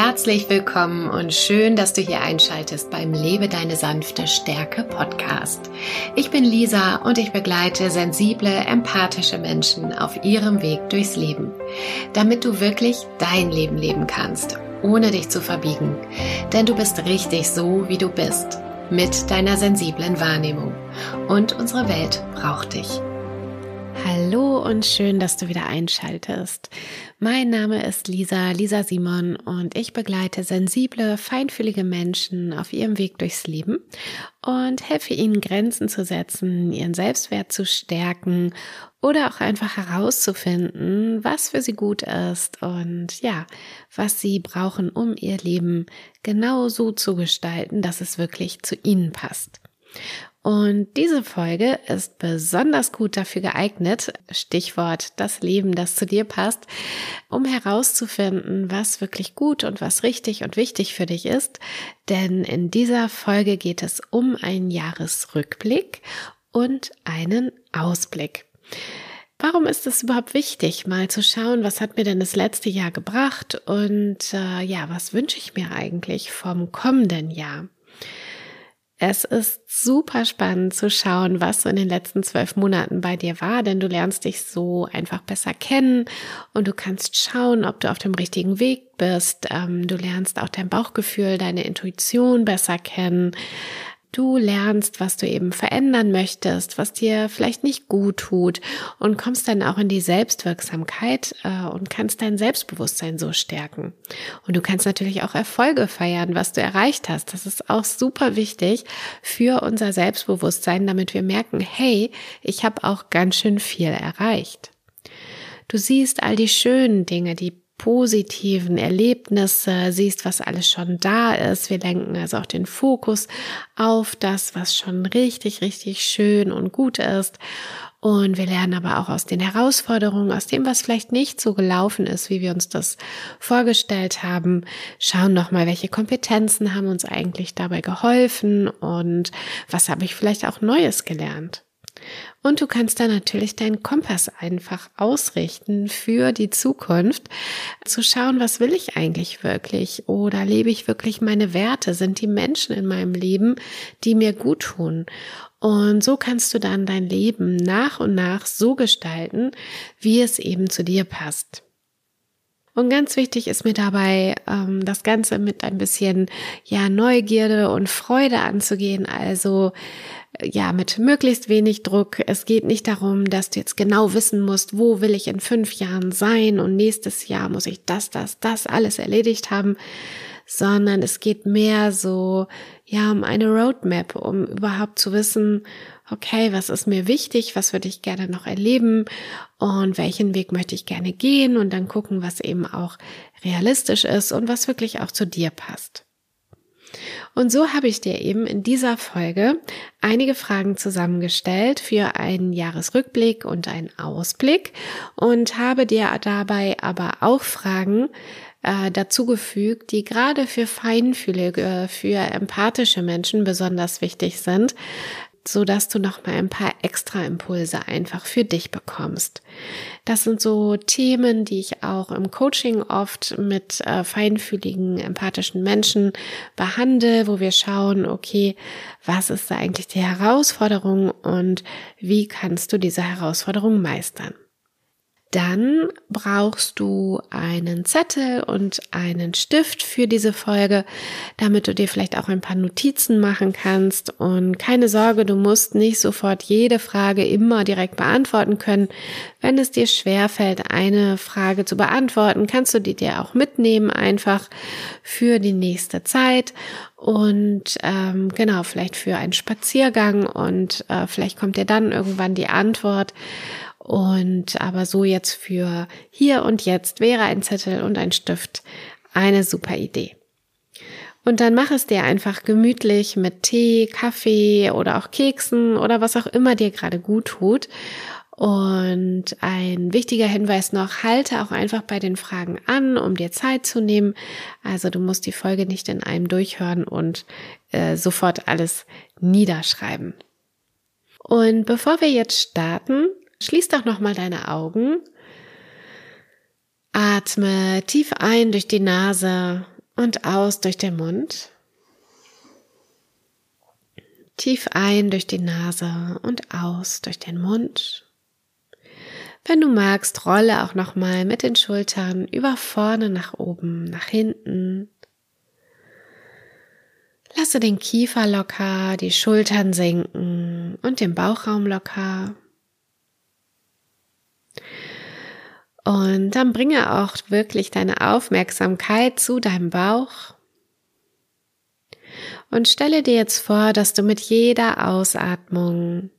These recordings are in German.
Herzlich willkommen und schön, dass du hier einschaltest beim Lebe deine sanfte Stärke Podcast. Ich bin Lisa und ich begleite sensible, empathische Menschen auf ihrem Weg durchs Leben, damit du wirklich dein Leben leben kannst, ohne dich zu verbiegen. Denn du bist richtig so, wie du bist, mit deiner sensiblen Wahrnehmung. Und unsere Welt braucht dich. Hallo und schön, dass du wieder einschaltest. Mein Name ist Lisa, Lisa Simon und ich begleite sensible, feinfühlige Menschen auf ihrem Weg durchs Leben und helfe ihnen Grenzen zu setzen, ihren Selbstwert zu stärken oder auch einfach herauszufinden, was für sie gut ist und ja, was sie brauchen, um ihr Leben genau so zu gestalten, dass es wirklich zu ihnen passt. Und diese Folge ist besonders gut dafür geeignet, Stichwort das Leben, das zu dir passt, um herauszufinden, was wirklich gut und was richtig und wichtig für dich ist. Denn in dieser Folge geht es um einen Jahresrückblick und einen Ausblick. Warum ist es überhaupt wichtig, mal zu schauen, was hat mir denn das letzte Jahr gebracht und äh, ja, was wünsche ich mir eigentlich vom kommenden Jahr? Es ist super spannend zu schauen, was so in den letzten zwölf Monaten bei dir war, denn du lernst dich so einfach besser kennen und du kannst schauen, ob du auf dem richtigen Weg bist. Ähm, du lernst auch dein Bauchgefühl, deine Intuition besser kennen. Du lernst, was du eben verändern möchtest, was dir vielleicht nicht gut tut und kommst dann auch in die Selbstwirksamkeit äh, und kannst dein Selbstbewusstsein so stärken. Und du kannst natürlich auch Erfolge feiern, was du erreicht hast. Das ist auch super wichtig für unser Selbstbewusstsein, damit wir merken, hey, ich habe auch ganz schön viel erreicht. Du siehst all die schönen Dinge, die positiven Erlebnisse, siehst, was alles schon da ist. Wir lenken also auch den Fokus auf das, was schon richtig, richtig schön und gut ist. Und wir lernen aber auch aus den Herausforderungen, aus dem, was vielleicht nicht so gelaufen ist, wie wir uns das vorgestellt haben. Schauen nochmal, welche Kompetenzen haben uns eigentlich dabei geholfen und was habe ich vielleicht auch Neues gelernt. Und du kannst dann natürlich deinen Kompass einfach ausrichten für die Zukunft, zu schauen, was will ich eigentlich wirklich oder lebe ich wirklich meine Werte? Sind die Menschen in meinem Leben, die mir gut tun? Und so kannst du dann dein Leben nach und nach so gestalten, wie es eben zu dir passt. Und ganz wichtig ist mir dabei, ähm, das Ganze mit ein bisschen ja Neugierde und Freude anzugehen. Also ja, mit möglichst wenig Druck. Es geht nicht darum, dass du jetzt genau wissen musst, wo will ich in fünf Jahren sein und nächstes Jahr muss ich das, das, das alles erledigt haben, sondern es geht mehr so, ja, um eine Roadmap, um überhaupt zu wissen, okay, was ist mir wichtig, was würde ich gerne noch erleben und welchen Weg möchte ich gerne gehen und dann gucken, was eben auch realistisch ist und was wirklich auch zu dir passt. Und so habe ich dir eben in dieser Folge einige Fragen zusammengestellt für einen Jahresrückblick und einen Ausblick und habe dir dabei aber auch Fragen äh, dazugefügt, die gerade für feinfühlige, für empathische Menschen besonders wichtig sind, so dass du noch mal ein paar extra Impulse einfach für dich bekommst. Das sind so Themen, die ich auch im Coaching oft mit äh, feinfühligen, empathischen Menschen behandle, wo wir schauen, okay, was ist da eigentlich die Herausforderung und wie kannst du diese Herausforderung meistern? Dann brauchst du einen Zettel und einen Stift für diese Folge, damit du dir vielleicht auch ein paar Notizen machen kannst. Und keine Sorge, du musst nicht sofort jede Frage immer direkt beantworten können. Wenn es dir schwerfällt, eine Frage zu beantworten, kannst du die dir auch mitnehmen, einfach für die nächste Zeit. Und ähm, genau, vielleicht für einen Spaziergang und äh, vielleicht kommt dir dann irgendwann die Antwort. Und aber so jetzt für hier und jetzt wäre ein Zettel und ein Stift eine super Idee. Und dann mach es dir einfach gemütlich mit Tee, Kaffee oder auch Keksen oder was auch immer dir gerade gut tut. Und ein wichtiger Hinweis noch, halte auch einfach bei den Fragen an, um dir Zeit zu nehmen. Also du musst die Folge nicht in einem durchhören und äh, sofort alles niederschreiben. Und bevor wir jetzt starten, Schließ doch nochmal deine Augen. Atme tief ein durch die Nase und aus durch den Mund. Tief ein durch die Nase und aus durch den Mund. Wenn du magst, rolle auch nochmal mit den Schultern über vorne nach oben, nach hinten. Lasse den Kiefer locker, die Schultern senken und den Bauchraum locker. Und dann bringe auch wirklich deine Aufmerksamkeit zu deinem Bauch. Und stelle dir jetzt vor, dass du mit jeder Ausatmung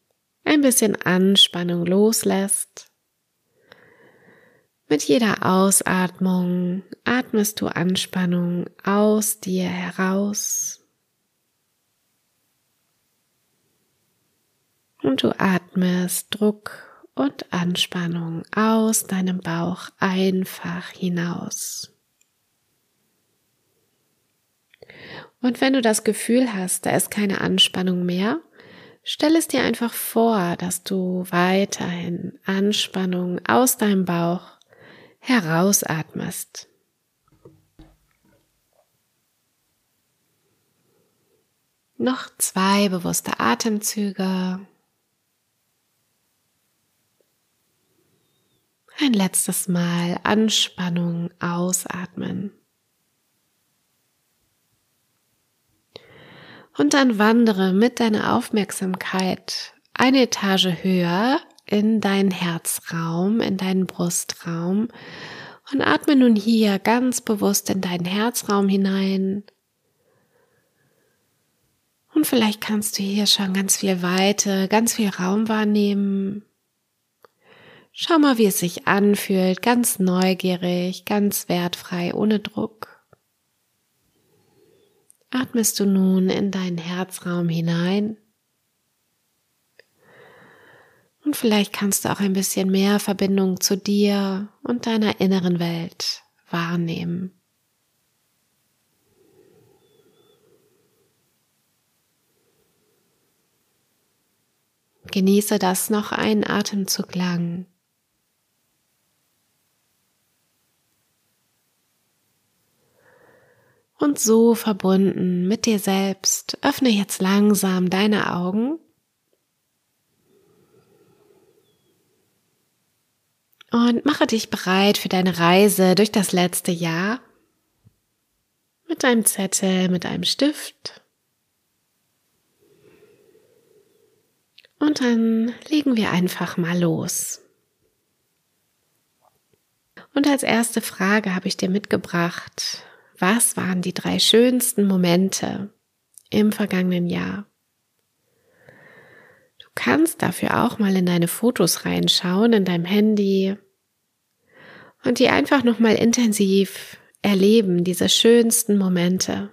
ein bisschen Anspannung loslässt. Mit jeder Ausatmung atmest du Anspannung aus dir heraus. Und du atmest Druck und Anspannung aus deinem Bauch einfach hinaus. Und wenn du das Gefühl hast, da ist keine Anspannung mehr, stell es dir einfach vor, dass du weiterhin Anspannung aus deinem Bauch herausatmest. Noch zwei bewusste Atemzüge. Ein letztes Mal Anspannung ausatmen. Und dann wandere mit deiner Aufmerksamkeit eine Etage höher in deinen Herzraum, in deinen Brustraum und atme nun hier ganz bewusst in deinen Herzraum hinein. Und vielleicht kannst du hier schon ganz viel Weite, ganz viel Raum wahrnehmen. Schau mal, wie es sich anfühlt, ganz neugierig, ganz wertfrei, ohne Druck. Atmest du nun in deinen Herzraum hinein? Und vielleicht kannst du auch ein bisschen mehr Verbindung zu dir und deiner inneren Welt wahrnehmen. Genieße das noch einen Atemzug lang. Und so verbunden mit dir selbst, öffne jetzt langsam deine Augen. Und mache dich bereit für deine Reise durch das letzte Jahr. Mit einem Zettel, mit einem Stift. Und dann legen wir einfach mal los. Und als erste Frage habe ich dir mitgebracht, was waren die drei schönsten Momente im vergangenen Jahr? Du kannst dafür auch mal in deine Fotos reinschauen, in deinem Handy und die einfach nochmal intensiv erleben, diese schönsten Momente.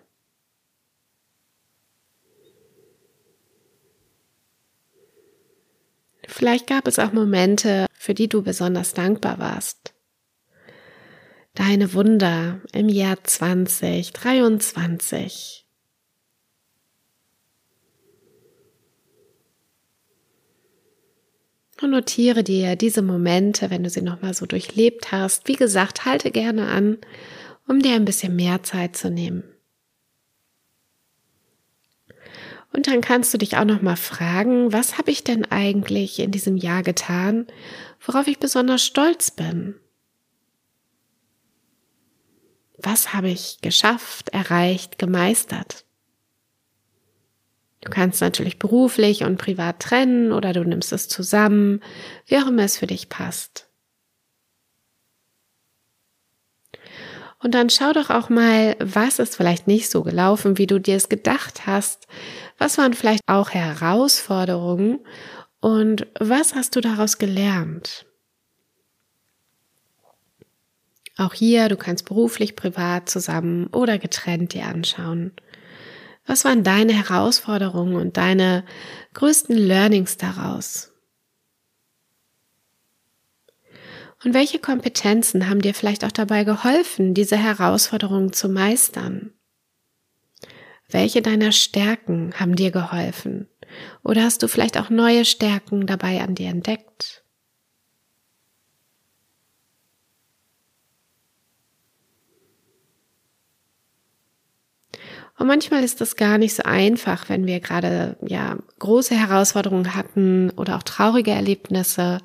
Vielleicht gab es auch Momente, für die du besonders dankbar warst deine Wunder im Jahr 2023. Und notiere dir diese Momente, wenn du sie nochmal so durchlebt hast. Wie gesagt, halte gerne an, um dir ein bisschen mehr Zeit zu nehmen. Und dann kannst du dich auch nochmal fragen, was habe ich denn eigentlich in diesem Jahr getan, worauf ich besonders stolz bin? Was habe ich geschafft, erreicht, gemeistert? Du kannst natürlich beruflich und privat trennen oder du nimmst es zusammen, wie auch immer es für dich passt. Und dann schau doch auch mal, was ist vielleicht nicht so gelaufen, wie du dir es gedacht hast. Was waren vielleicht auch Herausforderungen und was hast du daraus gelernt? Auch hier, du kannst beruflich, privat, zusammen oder getrennt dir anschauen. Was waren deine Herausforderungen und deine größten Learnings daraus? Und welche Kompetenzen haben dir vielleicht auch dabei geholfen, diese Herausforderungen zu meistern? Welche deiner Stärken haben dir geholfen? Oder hast du vielleicht auch neue Stärken dabei an dir entdeckt? Und manchmal ist das gar nicht so einfach, wenn wir gerade ja große Herausforderungen hatten oder auch traurige Erlebnisse,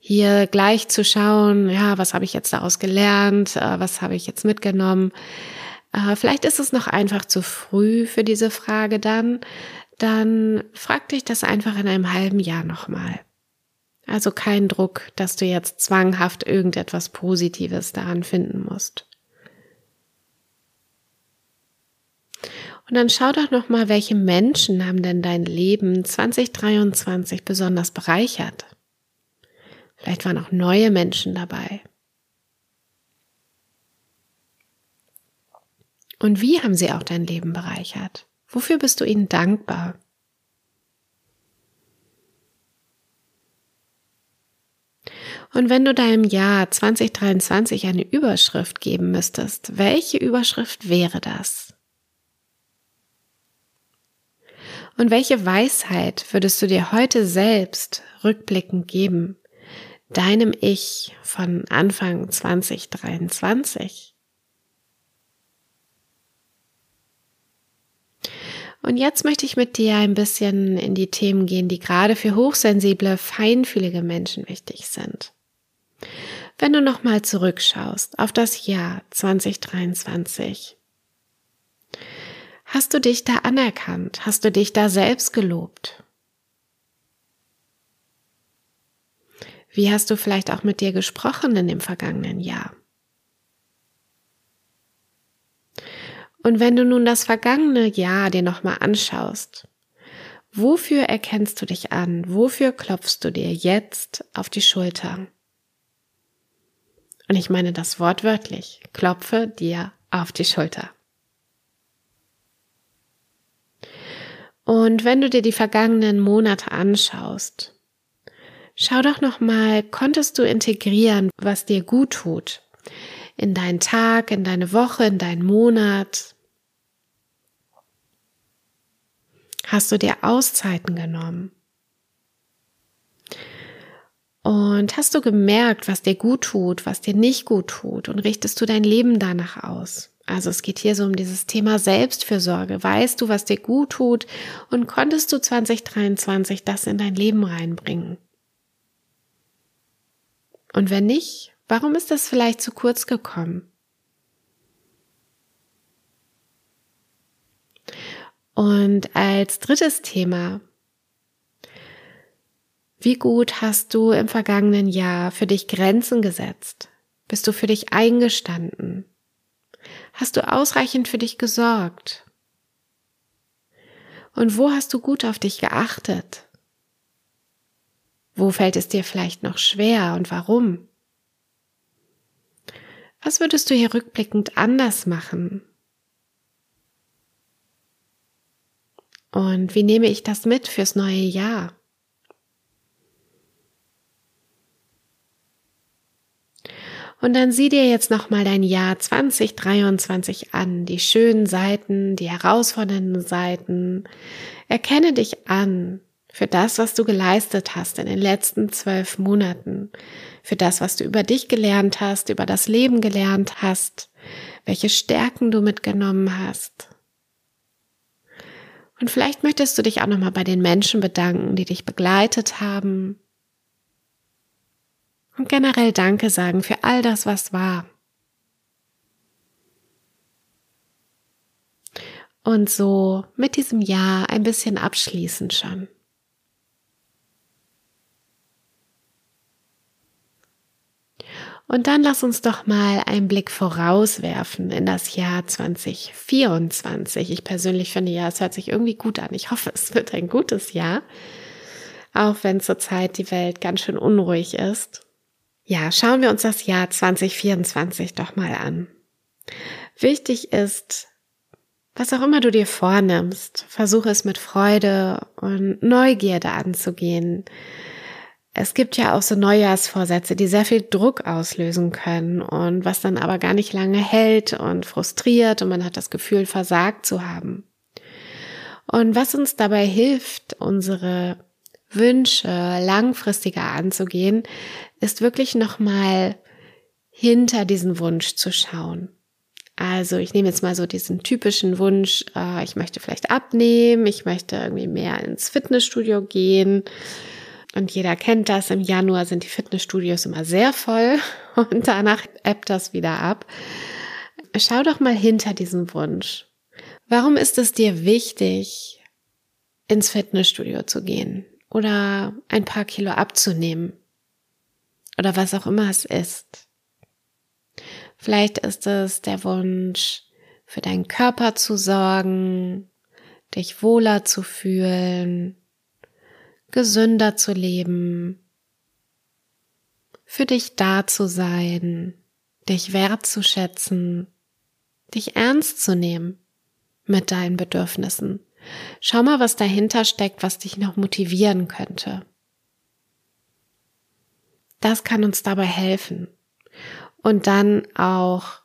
hier gleich zu schauen, ja, was habe ich jetzt daraus gelernt, äh, was habe ich jetzt mitgenommen. Äh, vielleicht ist es noch einfach zu früh für diese Frage dann. Dann frag dich das einfach in einem halben Jahr nochmal. Also kein Druck, dass du jetzt zwanghaft irgendetwas Positives daran finden musst. Und dann schau doch noch mal, welche Menschen haben denn dein Leben 2023 besonders bereichert? Vielleicht waren auch neue Menschen dabei. Und wie haben sie auch dein Leben bereichert? Wofür bist du ihnen dankbar? Und wenn du deinem Jahr 2023 eine Überschrift geben müsstest, welche Überschrift wäre das? Und welche Weisheit würdest du dir heute selbst rückblickend geben, deinem Ich von Anfang 2023? Und jetzt möchte ich mit dir ein bisschen in die Themen gehen, die gerade für hochsensible, feinfühlige Menschen wichtig sind. Wenn du nochmal zurückschaust auf das Jahr 2023, Hast du dich da anerkannt? Hast du dich da selbst gelobt? Wie hast du vielleicht auch mit dir gesprochen in dem vergangenen Jahr? Und wenn du nun das vergangene Jahr dir nochmal anschaust, wofür erkennst du dich an? Wofür klopfst du dir jetzt auf die Schulter? Und ich meine das wortwörtlich. Klopfe dir auf die Schulter. Und wenn du dir die vergangenen Monate anschaust, schau doch noch mal, konntest du integrieren, was dir gut tut? In deinen Tag, in deine Woche, in deinen Monat? Hast du dir Auszeiten genommen? Und hast du gemerkt, was dir gut tut, was dir nicht gut tut und richtest du dein Leben danach aus? Also es geht hier so um dieses Thema Selbstfürsorge. Weißt du, was dir gut tut und konntest du 2023 das in dein Leben reinbringen? Und wenn nicht, warum ist das vielleicht zu kurz gekommen? Und als drittes Thema, wie gut hast du im vergangenen Jahr für dich Grenzen gesetzt? Bist du für dich eingestanden? Hast du ausreichend für dich gesorgt? Und wo hast du gut auf dich geachtet? Wo fällt es dir vielleicht noch schwer und warum? Was würdest du hier rückblickend anders machen? Und wie nehme ich das mit fürs neue Jahr? Und dann sieh dir jetzt nochmal dein Jahr 2023 an, die schönen Seiten, die herausfordernden Seiten. Erkenne dich an für das, was du geleistet hast in den letzten zwölf Monaten, für das, was du über dich gelernt hast, über das Leben gelernt hast, welche Stärken du mitgenommen hast. Und vielleicht möchtest du dich auch nochmal bei den Menschen bedanken, die dich begleitet haben, und generell Danke sagen für all das, was war. Und so mit diesem Jahr ein bisschen abschließen schon. Und dann lass uns doch mal einen Blick vorauswerfen in das Jahr 2024. Ich persönlich finde ja, es hört sich irgendwie gut an. Ich hoffe, es wird ein gutes Jahr, auch wenn zurzeit die Welt ganz schön unruhig ist. Ja, schauen wir uns das Jahr 2024 doch mal an. Wichtig ist, was auch immer du dir vornimmst, versuche es mit Freude und Neugierde anzugehen. Es gibt ja auch so Neujahrsvorsätze, die sehr viel Druck auslösen können und was dann aber gar nicht lange hält und frustriert und man hat das Gefühl, versagt zu haben. Und was uns dabei hilft, unsere Wünsche langfristiger anzugehen, ist wirklich nochmal hinter diesen Wunsch zu schauen. Also ich nehme jetzt mal so diesen typischen Wunsch, äh, ich möchte vielleicht abnehmen, ich möchte irgendwie mehr ins Fitnessstudio gehen. Und jeder kennt das, im Januar sind die Fitnessstudios immer sehr voll und danach ebbt das wieder ab. Schau doch mal hinter diesem Wunsch. Warum ist es dir wichtig, ins Fitnessstudio zu gehen oder ein paar Kilo abzunehmen oder was auch immer es ist? Vielleicht ist es der Wunsch, für deinen Körper zu sorgen, dich wohler zu fühlen, gesünder zu leben, für dich da zu sein, dich wertzuschätzen, dich ernst zu nehmen mit deinen Bedürfnissen. Schau mal, was dahinter steckt, was dich noch motivieren könnte. Das kann uns dabei helfen und dann auch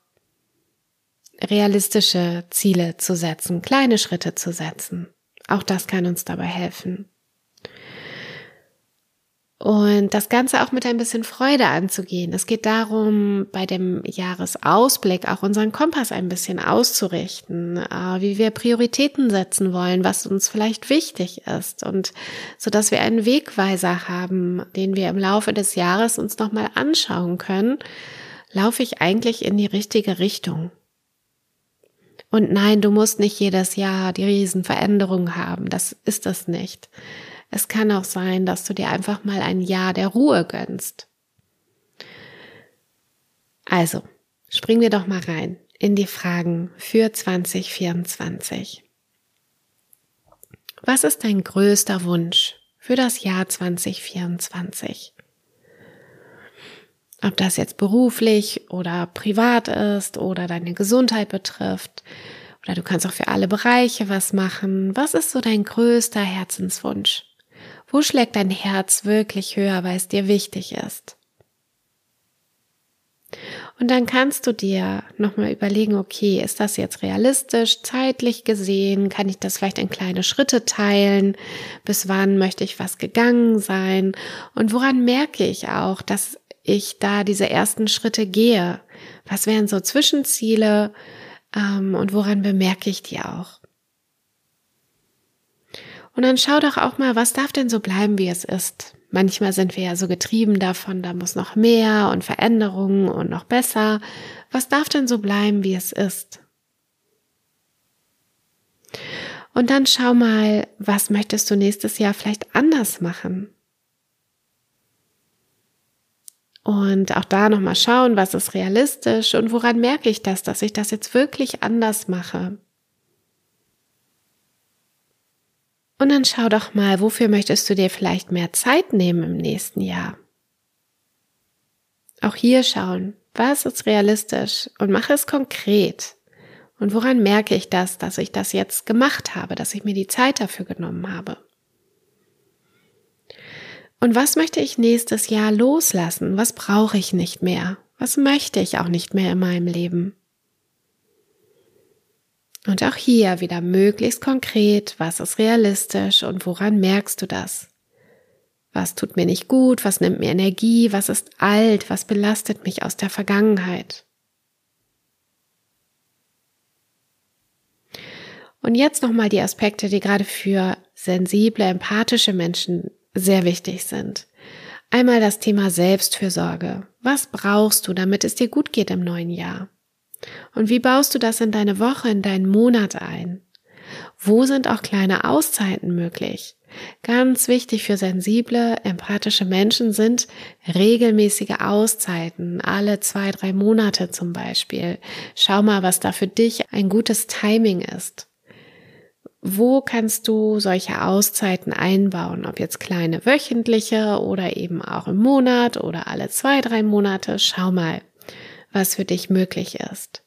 realistische Ziele zu setzen, kleine Schritte zu setzen. Auch das kann uns dabei helfen. Und das Ganze auch mit ein bisschen Freude anzugehen. Es geht darum, bei dem Jahresausblick auch unseren Kompass ein bisschen auszurichten, äh, wie wir Prioritäten setzen wollen, was uns vielleicht wichtig ist und so dass wir einen Wegweiser haben, den wir im Laufe des Jahres uns nochmal anschauen können laufe ich eigentlich in die richtige Richtung? Und nein, du musst nicht jedes Jahr die Riesenveränderung haben. Das ist es nicht. Es kann auch sein, dass du dir einfach mal ein Jahr der Ruhe gönnst. Also, springen wir doch mal rein in die Fragen für 2024. Was ist dein größter Wunsch für das Jahr 2024? Ob das jetzt beruflich oder privat ist oder deine Gesundheit betrifft. Oder du kannst auch für alle Bereiche was machen. Was ist so dein größter Herzenswunsch? Wo schlägt dein Herz wirklich höher, weil es dir wichtig ist? Und dann kannst du dir nochmal überlegen, okay, ist das jetzt realistisch, zeitlich gesehen? Kann ich das vielleicht in kleine Schritte teilen? Bis wann möchte ich was gegangen sein? Und woran merke ich auch, dass ich da diese ersten Schritte gehe? Was wären so Zwischenziele ähm, und woran bemerke ich die auch? Und dann schau doch auch mal, was darf denn so bleiben, wie es ist? Manchmal sind wir ja so getrieben davon, da muss noch mehr und Veränderungen und noch besser. Was darf denn so bleiben, wie es ist? Und dann schau mal, was möchtest du nächstes Jahr vielleicht anders machen? Und auch da nochmal schauen, was ist realistisch und woran merke ich das, dass ich das jetzt wirklich anders mache. Und dann schau doch mal, wofür möchtest du dir vielleicht mehr Zeit nehmen im nächsten Jahr? Auch hier schauen, was ist realistisch und mache es konkret. Und woran merke ich das, dass ich das jetzt gemacht habe, dass ich mir die Zeit dafür genommen habe? Und was möchte ich nächstes Jahr loslassen? Was brauche ich nicht mehr? Was möchte ich auch nicht mehr in meinem Leben? Und auch hier wieder möglichst konkret, was ist realistisch und woran merkst du das? Was tut mir nicht gut? Was nimmt mir Energie? Was ist alt? Was belastet mich aus der Vergangenheit? Und jetzt nochmal die Aspekte, die gerade für sensible, empathische Menschen sehr wichtig sind. Einmal das Thema Selbstfürsorge. Was brauchst du, damit es dir gut geht im neuen Jahr? Und wie baust du das in deine Woche, in deinen Monat ein? Wo sind auch kleine Auszeiten möglich? Ganz wichtig für sensible, empathische Menschen sind regelmäßige Auszeiten, alle zwei, drei Monate zum Beispiel. Schau mal, was da für dich ein gutes Timing ist. Wo kannst du solche Auszeiten einbauen? Ob jetzt kleine wöchentliche oder eben auch im Monat oder alle zwei, drei Monate. Schau mal, was für dich möglich ist.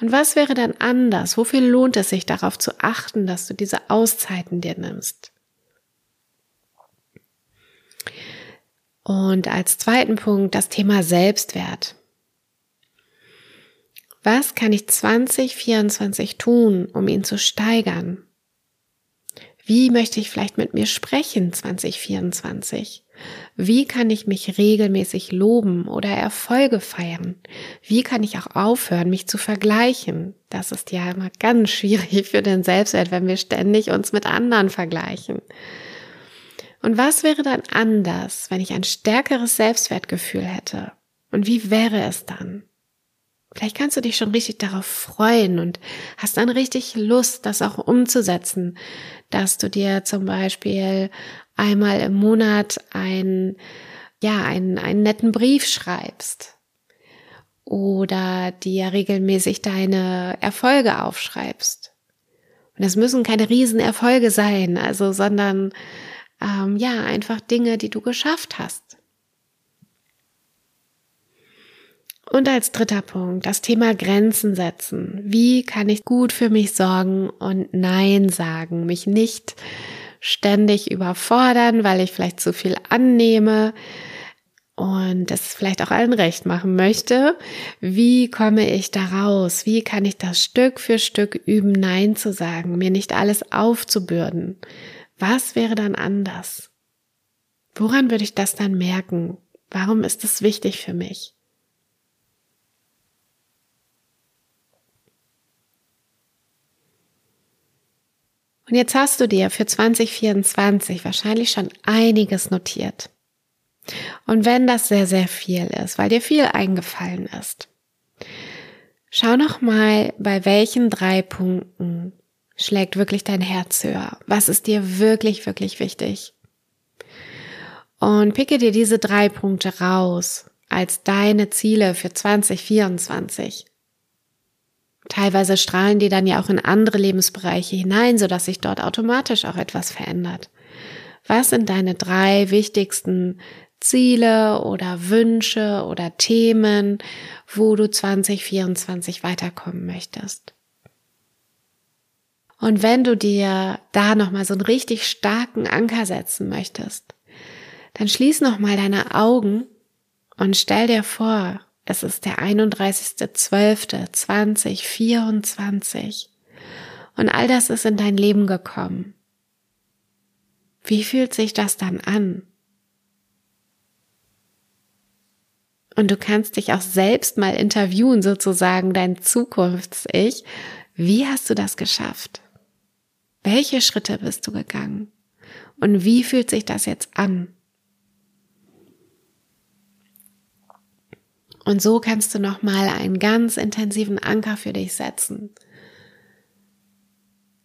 Und was wäre dann anders? Wofür lohnt es sich darauf zu achten, dass du diese Auszeiten dir nimmst? Und als zweiten Punkt das Thema Selbstwert. Was kann ich 2024 tun, um ihn zu steigern? Wie möchte ich vielleicht mit mir sprechen 2024? Wie kann ich mich regelmäßig loben oder Erfolge feiern? Wie kann ich auch aufhören, mich zu vergleichen? Das ist ja immer ganz schwierig für den Selbstwert, wenn wir ständig uns mit anderen vergleichen. Und was wäre dann anders, wenn ich ein stärkeres Selbstwertgefühl hätte? Und wie wäre es dann? Vielleicht kannst du dich schon richtig darauf freuen und hast dann richtig Lust, das auch umzusetzen, dass du dir zum Beispiel einmal im Monat ein, ja, einen, einen netten Brief schreibst oder dir regelmäßig deine Erfolge aufschreibst. Und das müssen keine Riesenerfolge sein, also, sondern, ähm, ja, einfach Dinge, die du geschafft hast. Und als dritter Punkt, das Thema Grenzen setzen. Wie kann ich gut für mich sorgen und Nein sagen, mich nicht ständig überfordern, weil ich vielleicht zu viel annehme und das vielleicht auch allen recht machen möchte. Wie komme ich da raus? Wie kann ich das Stück für Stück üben, Nein zu sagen, mir nicht alles aufzubürden? Was wäre dann anders? Woran würde ich das dann merken? Warum ist es wichtig für mich? Und jetzt hast du dir für 2024 wahrscheinlich schon einiges notiert. Und wenn das sehr, sehr viel ist, weil dir viel eingefallen ist, schau noch mal, bei welchen drei Punkten schlägt wirklich dein Herz höher? Was ist dir wirklich, wirklich wichtig? Und picke dir diese drei Punkte raus als deine Ziele für 2024. Teilweise strahlen die dann ja auch in andere Lebensbereiche hinein, sodass sich dort automatisch auch etwas verändert. Was sind deine drei wichtigsten Ziele oder Wünsche oder Themen, wo du 2024 weiterkommen möchtest? Und wenn du dir da nochmal so einen richtig starken Anker setzen möchtest, dann schließ nochmal deine Augen und stell dir vor, es ist der 31.12.2024 und all das ist in dein Leben gekommen. Wie fühlt sich das dann an? Und du kannst dich auch selbst mal interviewen, sozusagen dein Zukunfts-Ich. Wie hast du das geschafft? Welche Schritte bist du gegangen? Und wie fühlt sich das jetzt an? Und so kannst du nochmal einen ganz intensiven Anker für dich setzen.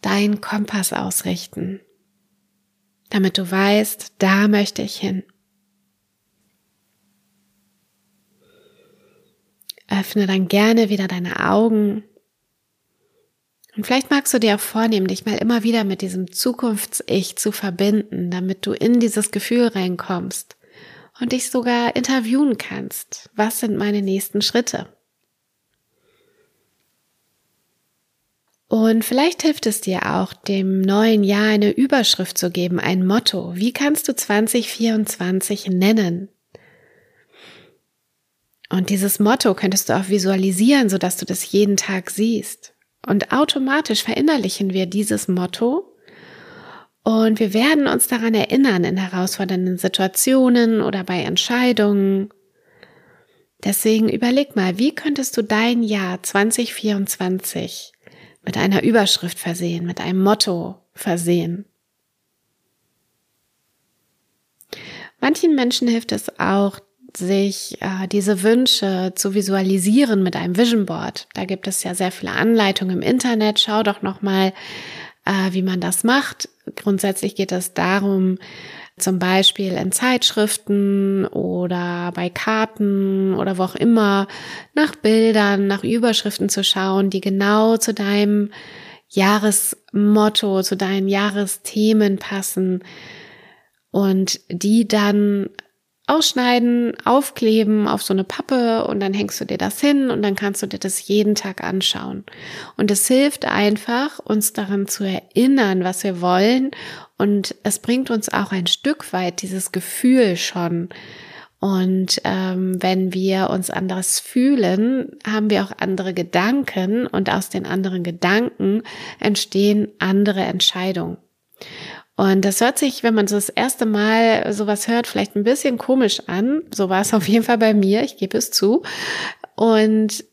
Deinen Kompass ausrichten, damit du weißt, da möchte ich hin. Öffne dann gerne wieder deine Augen. Und vielleicht magst du dir auch vornehmen, dich mal immer wieder mit diesem Zukunfts-Ich zu verbinden, damit du in dieses Gefühl reinkommst und dich sogar interviewen kannst. Was sind meine nächsten Schritte? Und vielleicht hilft es dir auch, dem neuen Jahr eine Überschrift zu geben, ein Motto. Wie kannst du 2024 nennen? Und dieses Motto könntest du auch visualisieren, sodass du das jeden Tag siehst. Und automatisch verinnerlichen wir dieses Motto und wir werden uns daran erinnern in herausfordernden Situationen oder bei Entscheidungen. Deswegen überleg mal, wie könntest du dein Jahr 2024 mit einer Überschrift versehen, mit einem Motto versehen? Manchen Menschen hilft es auch, sich äh, diese Wünsche zu visualisieren mit einem Vision Board. Da gibt es ja sehr viele Anleitungen im Internet. Schau doch noch mal, äh, wie man das macht. Grundsätzlich geht es darum, zum Beispiel in Zeitschriften oder bei Karten oder wo auch immer nach Bildern, nach Überschriften zu schauen, die genau zu deinem Jahresmotto, zu deinen Jahresthemen passen und die dann ausschneiden, aufkleben auf so eine Pappe und dann hängst du dir das hin und dann kannst du dir das jeden Tag anschauen. Und es hilft einfach, uns daran zu erinnern, was wir wollen und es bringt uns auch ein Stück weit dieses Gefühl schon. Und ähm, wenn wir uns anders fühlen, haben wir auch andere Gedanken und aus den anderen Gedanken entstehen andere Entscheidungen. Und das hört sich, wenn man so das erste Mal sowas hört, vielleicht ein bisschen komisch an. So war es auf jeden Fall bei mir, ich gebe es zu. Und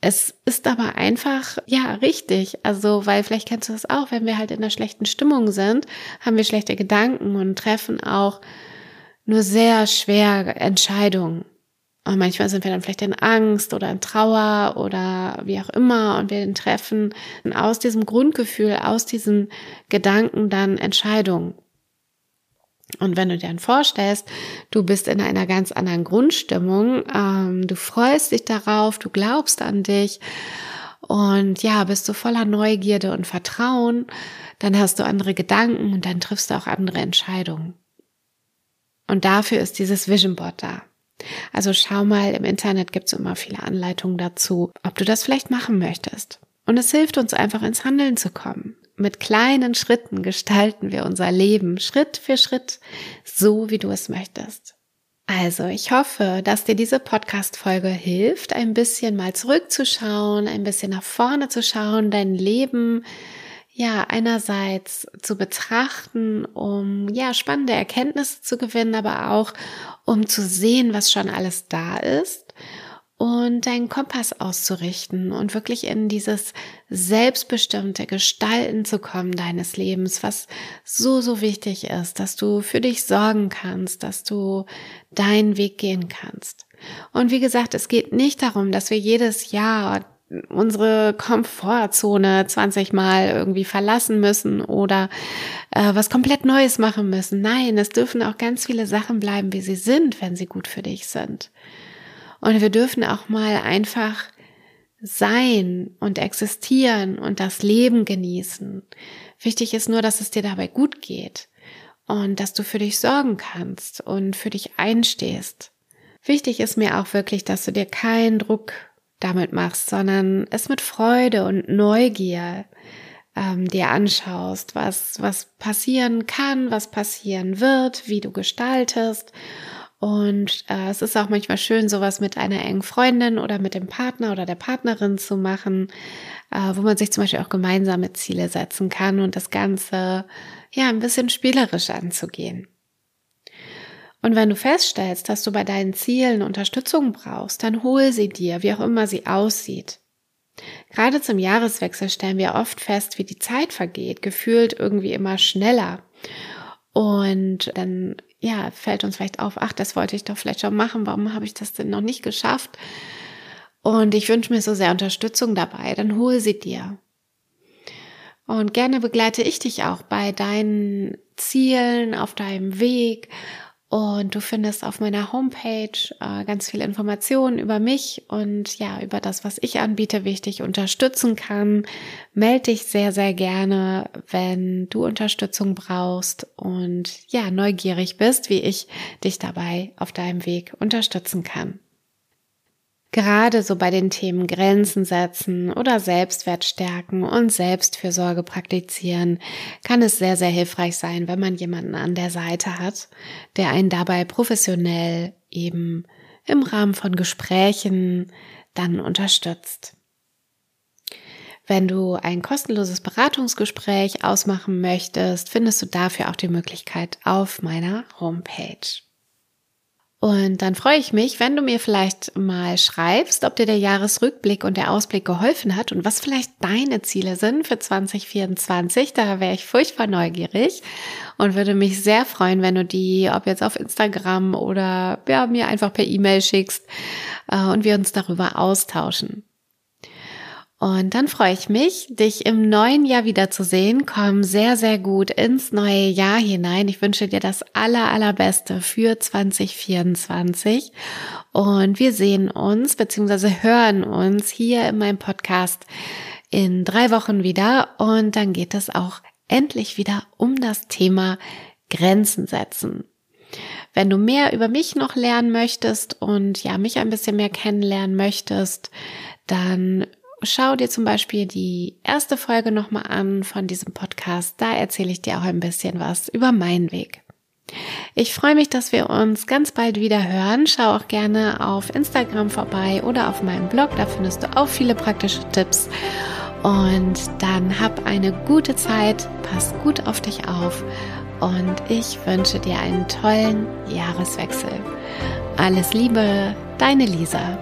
es ist aber einfach, ja, richtig. Also, weil vielleicht kennst du das auch, wenn wir halt in einer schlechten Stimmung sind, haben wir schlechte Gedanken und treffen auch nur sehr schwer Entscheidungen. Und manchmal sind wir dann vielleicht in Angst oder in Trauer oder wie auch immer und wir treffen aus diesem Grundgefühl, aus diesen Gedanken dann Entscheidungen. Und wenn du dir dann vorstellst, du bist in einer ganz anderen Grundstimmung, ähm, du freust dich darauf, du glaubst an dich und ja, bist du voller Neugierde und Vertrauen, dann hast du andere Gedanken und dann triffst du auch andere Entscheidungen. Und dafür ist dieses Vision Board da. Also schau mal, im Internet gibt es immer viele Anleitungen dazu, ob du das vielleicht machen möchtest. Und es hilft uns einfach ins Handeln zu kommen. Mit kleinen Schritten gestalten wir unser Leben Schritt für Schritt, so wie du es möchtest. Also, ich hoffe, dass dir diese Podcast-Folge hilft, ein bisschen mal zurückzuschauen, ein bisschen nach vorne zu schauen, dein Leben ja, einerseits zu betrachten, um ja, spannende Erkenntnisse zu gewinnen, aber auch um zu sehen, was schon alles da ist und deinen Kompass auszurichten und wirklich in dieses selbstbestimmte Gestalten zu kommen deines Lebens, was so, so wichtig ist, dass du für dich sorgen kannst, dass du deinen Weg gehen kannst. Und wie gesagt, es geht nicht darum, dass wir jedes Jahr unsere Komfortzone 20 Mal irgendwie verlassen müssen oder äh, was komplett Neues machen müssen. Nein, es dürfen auch ganz viele Sachen bleiben, wie sie sind, wenn sie gut für dich sind. Und wir dürfen auch mal einfach sein und existieren und das Leben genießen. Wichtig ist nur, dass es dir dabei gut geht und dass du für dich sorgen kannst und für dich einstehst. Wichtig ist mir auch wirklich, dass du dir keinen Druck damit machst, sondern es mit Freude und Neugier ähm, dir anschaust, was, was passieren kann, was passieren wird, wie du gestaltest. Und äh, es ist auch manchmal schön, sowas mit einer engen Freundin oder mit dem Partner oder der Partnerin zu machen, äh, wo man sich zum Beispiel auch gemeinsame Ziele setzen kann und das Ganze ja ein bisschen spielerisch anzugehen. Und wenn du feststellst, dass du bei deinen Zielen Unterstützung brauchst, dann hol sie dir, wie auch immer sie aussieht. Gerade zum Jahreswechsel stellen wir oft fest, wie die Zeit vergeht, gefühlt irgendwie immer schneller. Und dann, ja, fällt uns vielleicht auf, ach, das wollte ich doch vielleicht schon machen, warum habe ich das denn noch nicht geschafft? Und ich wünsche mir so sehr Unterstützung dabei, dann hol sie dir. Und gerne begleite ich dich auch bei deinen Zielen, auf deinem Weg und du findest auf meiner Homepage äh, ganz viele Informationen über mich und ja, über das, was ich anbiete, wie ich dich unterstützen kann. Meld dich sehr, sehr gerne, wenn du Unterstützung brauchst und ja, neugierig bist, wie ich dich dabei auf deinem Weg unterstützen kann. Gerade so bei den Themen Grenzen setzen oder Selbstwert stärken und Selbstfürsorge praktizieren, kann es sehr, sehr hilfreich sein, wenn man jemanden an der Seite hat, der einen dabei professionell eben im Rahmen von Gesprächen dann unterstützt. Wenn du ein kostenloses Beratungsgespräch ausmachen möchtest, findest du dafür auch die Möglichkeit auf meiner Homepage. Und dann freue ich mich, wenn du mir vielleicht mal schreibst, ob dir der Jahresrückblick und der Ausblick geholfen hat und was vielleicht deine Ziele sind für 2024. Da wäre ich furchtbar neugierig und würde mich sehr freuen, wenn du die, ob jetzt auf Instagram oder ja, mir einfach per E-Mail schickst äh, und wir uns darüber austauschen. Und dann freue ich mich, dich im neuen Jahr wiederzusehen. Komm sehr, sehr gut ins neue Jahr hinein. Ich wünsche dir das aller, allerbeste für 2024. Und wir sehen uns bzw. hören uns hier in meinem Podcast in drei Wochen wieder. Und dann geht es auch endlich wieder um das Thema Grenzen setzen. Wenn du mehr über mich noch lernen möchtest und ja, mich ein bisschen mehr kennenlernen möchtest, dann schau dir zum Beispiel die erste Folge nochmal an von diesem Podcast. Da erzähle ich dir auch ein bisschen was über meinen Weg. Ich freue mich, dass wir uns ganz bald wieder hören. Schau auch gerne auf Instagram vorbei oder auf meinem Blog. Da findest du auch viele praktische Tipps. Und dann hab eine gute Zeit, pass gut auf dich auf und ich wünsche dir einen tollen Jahreswechsel. Alles Liebe, deine Lisa.